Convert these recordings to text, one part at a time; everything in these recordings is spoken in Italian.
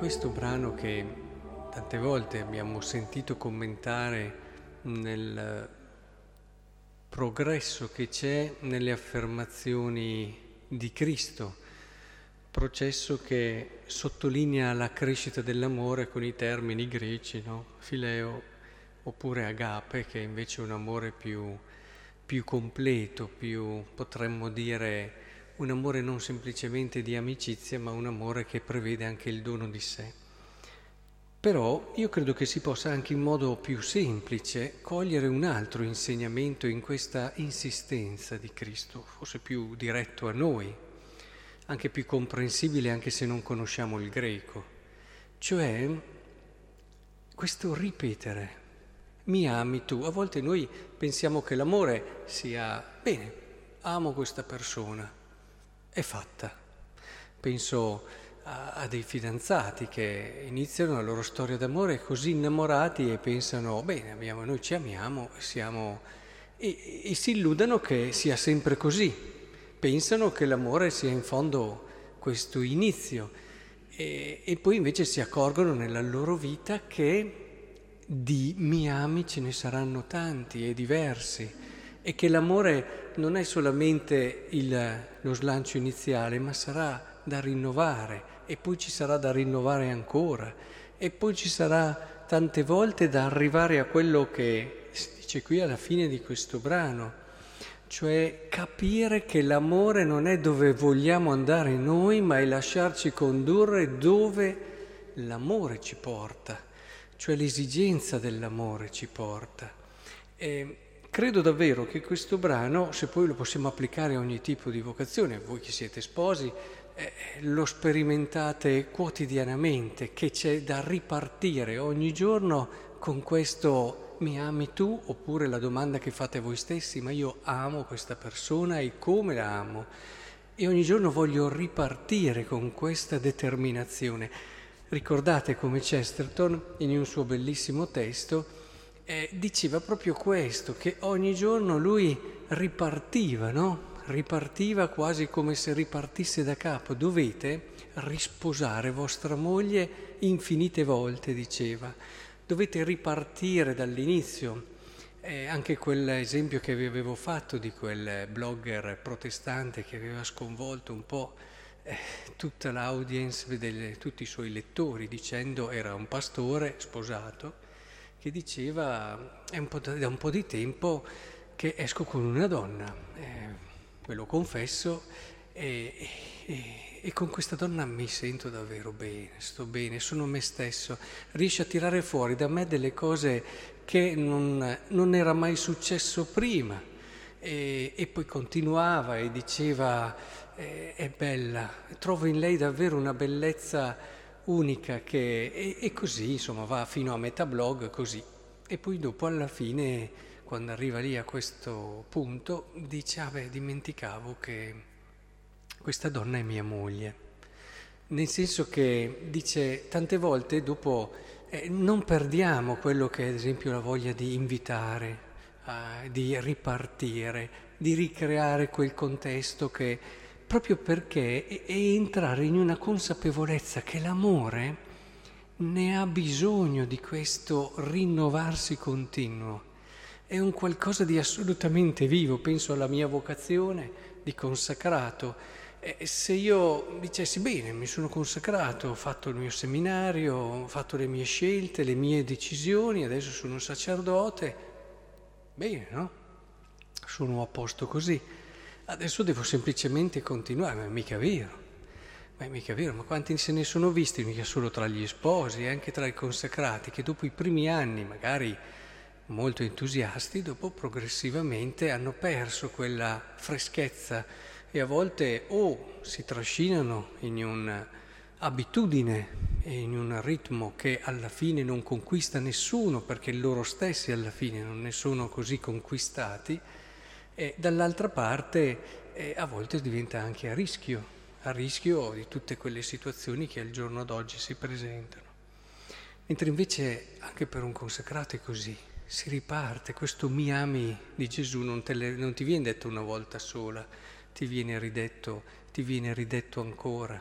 questo brano che tante volte abbiamo sentito commentare nel progresso che c'è nelle affermazioni di Cristo, processo che sottolinea la crescita dell'amore con i termini greci, no? fileo oppure agape, che è invece un amore più, più completo, più potremmo dire un amore non semplicemente di amicizia, ma un amore che prevede anche il dono di sé. Però io credo che si possa anche in modo più semplice cogliere un altro insegnamento in questa insistenza di Cristo, forse più diretto a noi, anche più comprensibile anche se non conosciamo il greco, cioè questo ripetere, mi ami tu. A volte noi pensiamo che l'amore sia, bene, amo questa persona, è fatta. Penso a, a, dei fidanzati che iniziano la loro storia d'amore così innamorati e pensano, bene, abbiamo, noi ci amiamo siamo... e, e si illudano che sia sempre così. Pensano che l'amore sia in fondo questo inizio e, e poi invece si accorgono nella loro vita che di mi ami ce ne saranno tanti e diversi e che l'amore non è solamente il, lo slancio iniziale, ma sarà da rinnovare e poi ci sarà da rinnovare ancora e poi ci sarà tante volte da arrivare a quello che si dice qui alla fine di questo brano, cioè capire che l'amore non è dove vogliamo andare noi, ma è lasciarci condurre dove l'amore ci porta, cioè l'esigenza dell'amore ci porta. E Credo davvero che questo brano, se poi lo possiamo applicare a ogni tipo di vocazione, voi che siete sposi, eh, lo sperimentate quotidianamente, che c'è da ripartire ogni giorno con questo mi ami tu, oppure la domanda che fate voi stessi, ma io amo questa persona e come la amo? E ogni giorno voglio ripartire con questa determinazione. Ricordate come Chesterton, in un suo bellissimo testo, eh, diceva proprio questo, che ogni giorno lui ripartiva, no? Ripartiva quasi come se ripartisse da capo. Dovete risposare vostra moglie infinite volte, diceva. Dovete ripartire dall'inizio. Eh, anche quell'esempio che vi avevo fatto di quel blogger protestante che aveva sconvolto un po' eh, tutta l'audience, tutti i suoi lettori, dicendo era un pastore sposato che diceva è un da, un po' di tempo che esco con una donna, eh, ve lo confesso, e, e, e, con questa donna mi sento davvero bene, sto bene, sono me stesso, riesce a tirare fuori da me delle cose che non, non era mai successo prima. E, e, poi continuava e diceva eh, è bella, trovo in lei davvero una bellezza unica che e, e così insomma va fino a metà blog così. E poi dopo alla fine quando arriva lì a questo punto dice ah beh dimenticavo che questa donna è mia moglie. Nel senso che dice tante volte dopo eh, non perdiamo quello che è ad esempio la voglia di invitare eh, di ripartire di ricreare quel contesto che proprio perché è entrare in una consapevolezza che l'amore ne ha bisogno di questo rinnovarsi continuo. È un qualcosa di assolutamente vivo, penso alla mia vocazione di consacrato. E se io dicessi bene, mi sono consacrato, ho fatto il mio seminario, ho fatto le mie scelte, le mie decisioni, adesso sono un sacerdote, bene, no? Sono a posto così. Adesso devo semplicemente continuare, ma è mica vero. Ma è mica vero, ma quanti se ne sono visti, mica solo tra gli sposi, anche tra i consacrati, che dopo i primi anni, magari molto entusiasti, dopo progressivamente hanno perso quella freschezza e a volte o si trascinano in un'abitudine e in un ritmo che alla fine non conquista nessuno perché loro stessi alla fine non ne sono così conquistati, e dall'altra parte eh, a volte diventa anche a rischio, a rischio di tutte quelle situazioni che al giorno d'oggi si presentano. Mentre invece anche per un consacrato è così, si riparte, questo mi ami di Gesù non, le, non ti viene detto una volta sola, ti viene ridetto, ti viene ridetto ancora.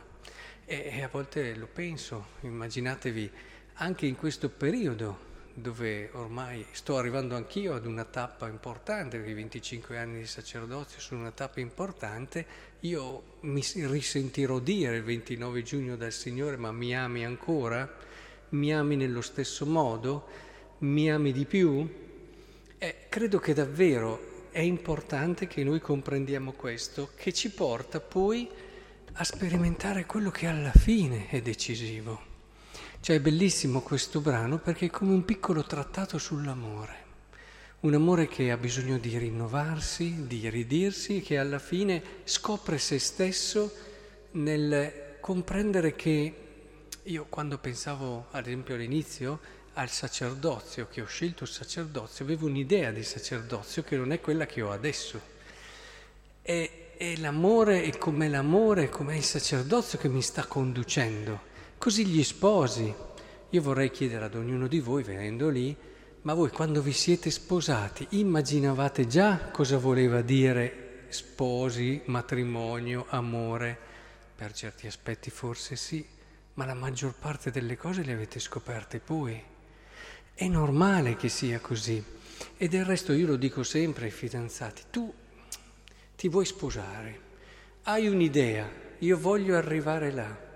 E, e a volte lo penso, immaginatevi anche in questo periodo dove ormai sto arrivando anch'io ad una tappa importante, perché i 25 anni di sacerdozio sono una tappa importante, io mi risentirò dire il 29 giugno dal Signore, ma mi ami ancora? Mi ami nello stesso modo? Mi ami di più? Eh, credo che davvero è importante che noi comprendiamo questo, che ci porta poi a sperimentare quello che alla fine è decisivo. Cioè è bellissimo questo brano perché è come un piccolo trattato sull'amore, un amore che ha bisogno di rinnovarsi, di ridirsi e che alla fine scopre se stesso nel comprendere che io quando pensavo ad esempio all'inizio al sacerdozio, che ho scelto il sacerdozio, avevo un'idea di sacerdozio che non è quella che ho adesso. È, l'amore, è come l'amore, come il sacerdozio che mi sta conducendo. Così gli sposi. Io vorrei chiedere ad ognuno di voi, venendo lì, ma voi quando vi siete sposati immaginavate già cosa voleva dire sposi, matrimonio, amore? Per certi aspetti forse sì, ma la maggior parte delle cose le avete scoperte poi. È normale che sia così. E del resto io lo dico sempre ai fidanzati, tu ti vuoi sposare, hai un'idea, io voglio arrivare là.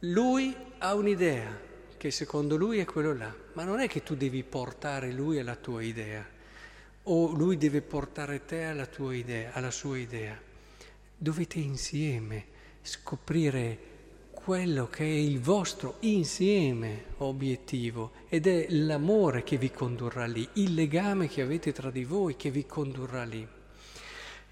Lui ha un'idea che secondo lui è quello là, ma non è che tu devi portare lui alla tua idea o lui deve portare te alla tua idea, alla sua idea. Dovete insieme scoprire quello che è il vostro insieme obiettivo ed è l'amore che vi condurrà lì, il legame che avete tra di voi che vi condurrà lì.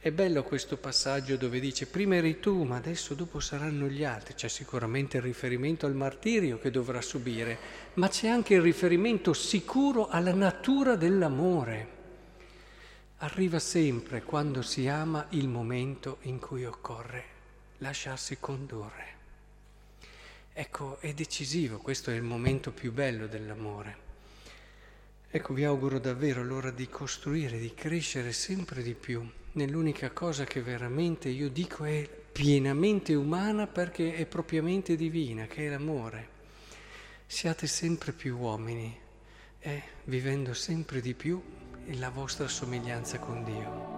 È bello questo passaggio dove dice prima eri tu, ma adesso dopo saranno gli altri. C'è sicuramente il riferimento al martirio che dovrà subire, ma c'è anche il riferimento sicuro alla natura dell'amore. Arriva sempre quando si ama il momento in cui occorre lasciarsi condurre. Ecco, è decisivo, questo è il momento più bello dell'amore. Ecco, vi auguro davvero allora di costruire, di crescere sempre di più nell'unica cosa che veramente io dico è pienamente umana perché è propriamente divina, che è l'amore. Siate sempre più uomini e vivendo sempre di più la vostra somiglianza con Dio.